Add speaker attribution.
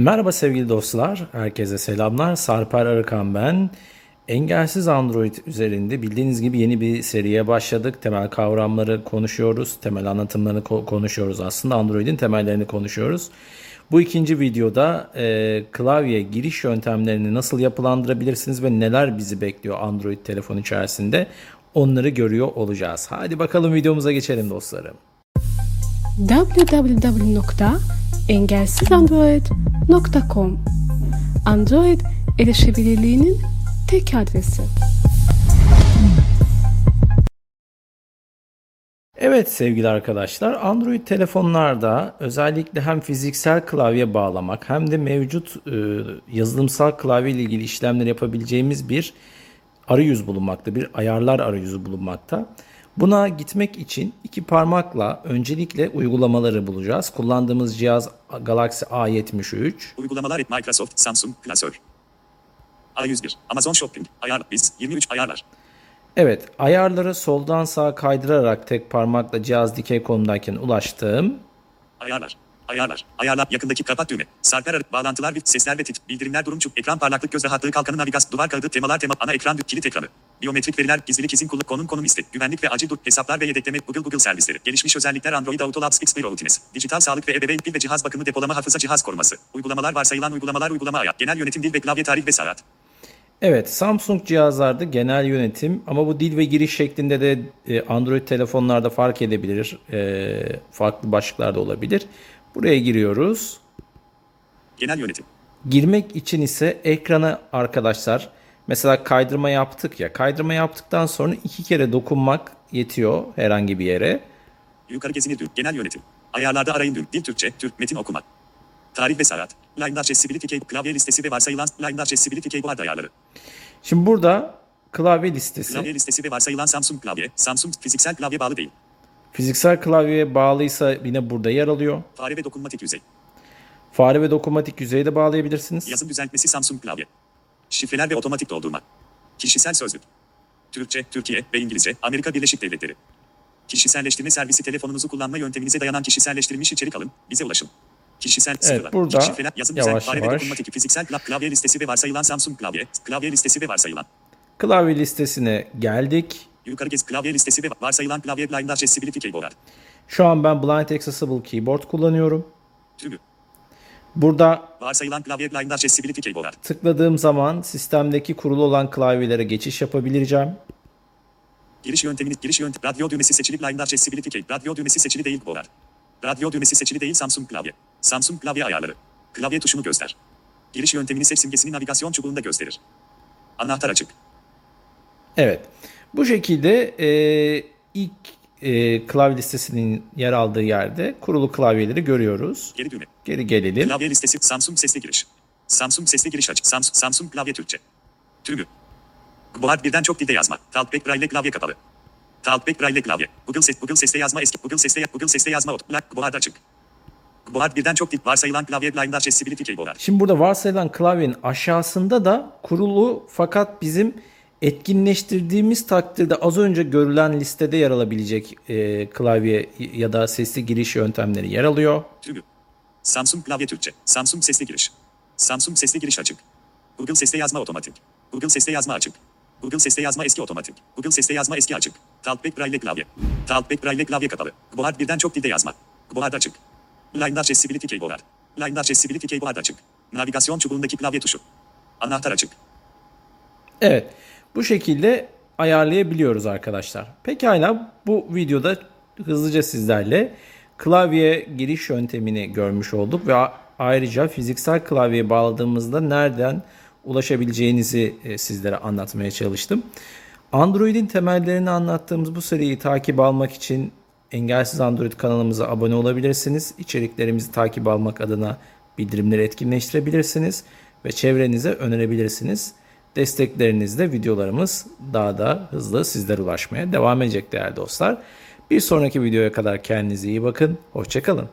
Speaker 1: Merhaba sevgili dostlar, herkese selamlar. Sarper Arıkan ben. Engelsiz Android üzerinde bildiğiniz gibi yeni bir seriye başladık. Temel kavramları konuşuyoruz, temel anlatımlarını ko- konuşuyoruz. Aslında Android'in temellerini konuşuyoruz. Bu ikinci videoda e, klavye giriş yöntemlerini nasıl yapılandırabilirsiniz ve neler bizi bekliyor Android telefon içerisinde onları görüyor olacağız. Hadi bakalım videomuza geçelim dostlarım.
Speaker 2: www.engelsizandroid.com Android erişebilirliğinin tek adresi.
Speaker 1: Evet sevgili arkadaşlar Android telefonlarda özellikle hem fiziksel klavye bağlamak hem de mevcut e, yazılımsal klavye ile ilgili işlemler yapabileceğimiz bir arayüz bulunmakta, bir ayarlar arayüzü bulunmakta. Buna gitmek için iki parmakla öncelikle uygulamaları bulacağız. Kullandığımız cihaz Galaxy A73.
Speaker 3: Uygulamalar Microsoft, Samsung, Klasör. A101, Amazon Shopping, ayar, biz, 23 ayarlar.
Speaker 1: Evet, ayarları soldan sağa kaydırarak tek parmakla cihaz dikey konumdayken ulaştım.
Speaker 3: Ayarlar. Ayarlar. Ayarlar. Yakındaki kapat düğme. Sarper arı. Bağlantılar sesler ve tit. Bildirimler durum çub. Ekran parlaklık göz rahatlığı kalkanı navigasyon. Duvar kağıdı. Temalar tema. Ana ekran. Kilit ekranı. Biyometrik veriler. Gizlilik izin kullanım. Konum konum istek. Güvenlik ve acil dur. Hesaplar ve yedekleme. Google Google servisleri. Gelişmiş özellikler Android Auto Labs X1 Routines. Dijital sağlık ve ebeveyn pil ve cihaz bakımı depolama hafıza cihaz koruması. Uygulamalar varsayılan uygulamalar uygulama ayar. Genel yönetim dil ve klavye tarih ve saat.
Speaker 1: Evet, Samsung cihazlarda genel yönetim ama bu dil ve giriş şeklinde de e, Android telefonlarda fark edebilir. E, farklı başlıklarda olabilir. Buraya giriyoruz.
Speaker 3: Genel yönetim.
Speaker 1: Girmek için ise ekrana arkadaşlar mesela kaydırma yaptık ya. Kaydırma yaptıktan sonra iki kere dokunmak yetiyor herhangi bir yere.
Speaker 3: Yukarı gezinir düğüm. Genel yönetim. Ayarlarda arayın düğüm. Dil Türkçe, Türk, metin okumak. Tarih ve saat. Line Accessibility Key, klavye listesi ve varsayılan Line Accessibility Keyboard ayarları.
Speaker 1: Şimdi burada klavye listesi.
Speaker 3: Klavye listesi ve varsayılan Samsung klavye. Samsung fiziksel klavye bağlı değil.
Speaker 1: Fiziksel klavyeye bağlıysa yine burada yer alıyor.
Speaker 3: Fare ve dokunmatik yüzey.
Speaker 1: Fare ve dokunmatik yüzeyi de bağlayabilirsiniz.
Speaker 3: Yazım düzeltmesi Samsung klavye. Şifreler ve otomatik doldurma. Kişisel sözlük. Türkçe, Türkiye ve İngilizce, Amerika Birleşik Devletleri. Kişiselleştirme servisi telefonunuzu kullanma yönteminize dayanan kişiselleştirilmiş içerik alın. Bize ulaşın. Kişisel sıralar.
Speaker 1: burada
Speaker 3: Şifreler, yazım
Speaker 1: yavaş
Speaker 3: ve
Speaker 1: yavaş.
Speaker 3: dokunmatik fiziksel klav- klavye listesi ve varsayılan Samsung klavye. Klavye listesi ve varsayılan.
Speaker 1: Klavye listesine geldik.
Speaker 3: Yukarı gez klavye listesi ve varsayılan klavye blind accessibility keyboard.
Speaker 1: Şu an ben Blind Accessible Keyboard kullanıyorum.
Speaker 3: Tümü.
Speaker 1: Burada
Speaker 3: Varsayılan klavye blind accessibility keyboard.
Speaker 1: tıkladığım zaman sistemdeki kurulu olan klavyelere geçiş yapabileceğim.
Speaker 3: Giriş yöntemini giriş yöntem radyo düğmesi seçili blind accessibility key. Radyo düğmesi seçili değil keyboard. Radyo düğmesi seçili değil Samsung klavye. Samsung klavye ayarları. Klavye tuşunu göster. Giriş yöntemini seç simgesini navigasyon çubuğunda gösterir. Anahtar açık.
Speaker 1: Evet. Bu şekilde e, ilk e, klavye listesinin yer aldığı yerde kurulu klavyeleri görüyoruz.
Speaker 3: Geri düğme.
Speaker 1: Geri gelelim.
Speaker 3: Klavye listesi Samsung sesli giriş. Samsung sesli giriş açık. Samsung, Samsung klavye Türkçe. Tümü. Boğaz birden çok dilde yazma. Talkback Braille klavye kapalı. Talkback Braille klavye. Google ses Google sesle yazma eski. Google sesle Google sesle yazma ot. Black Boğaz açık. Boğaz birden çok dil varsayılan klavye blind accessibility keyboard.
Speaker 1: Şimdi burada varsayılan klavyenin aşağısında da kurulu fakat bizim etkinleştirdiğimiz takdirde az önce görülen listede yer alabilecek e, klavye ya da sesli giriş yöntemleri yer alıyor.
Speaker 3: Tümü. Samsung klavye Türkçe. Samsung sesli giriş. Samsung sesli giriş açık. Google sesle yazma otomatik. Google sesle yazma açık. Google sesle yazma eski otomatik. Google sesle yazma eski açık. Talkback Braille klavye. Talkback Braille klavye kapalı. Boğaz birden çok dilde yazma. Boğaz açık. Line Accessibility Keyboard. Line Accessibility Keyboard açık. Navigasyon çubuğundaki klavye tuşu. Anahtar açık.
Speaker 1: Evet. Bu şekilde ayarlayabiliyoruz arkadaşlar. Pekala bu videoda hızlıca sizlerle klavye giriş yöntemini görmüş olduk ve ayrıca fiziksel klavyeye bağladığımızda nereden ulaşabileceğinizi e, sizlere anlatmaya çalıştım. Android'in temellerini anlattığımız bu seriyi takip almak için Engelsiz Android kanalımıza abone olabilirsiniz. İçeriklerimizi takip almak adına bildirimleri etkinleştirebilirsiniz ve çevrenize önerebilirsiniz. Desteklerinizle videolarımız daha da hızlı sizlere ulaşmaya devam edecek değerli dostlar. Bir sonraki videoya kadar kendinize iyi bakın. Hoşçakalın.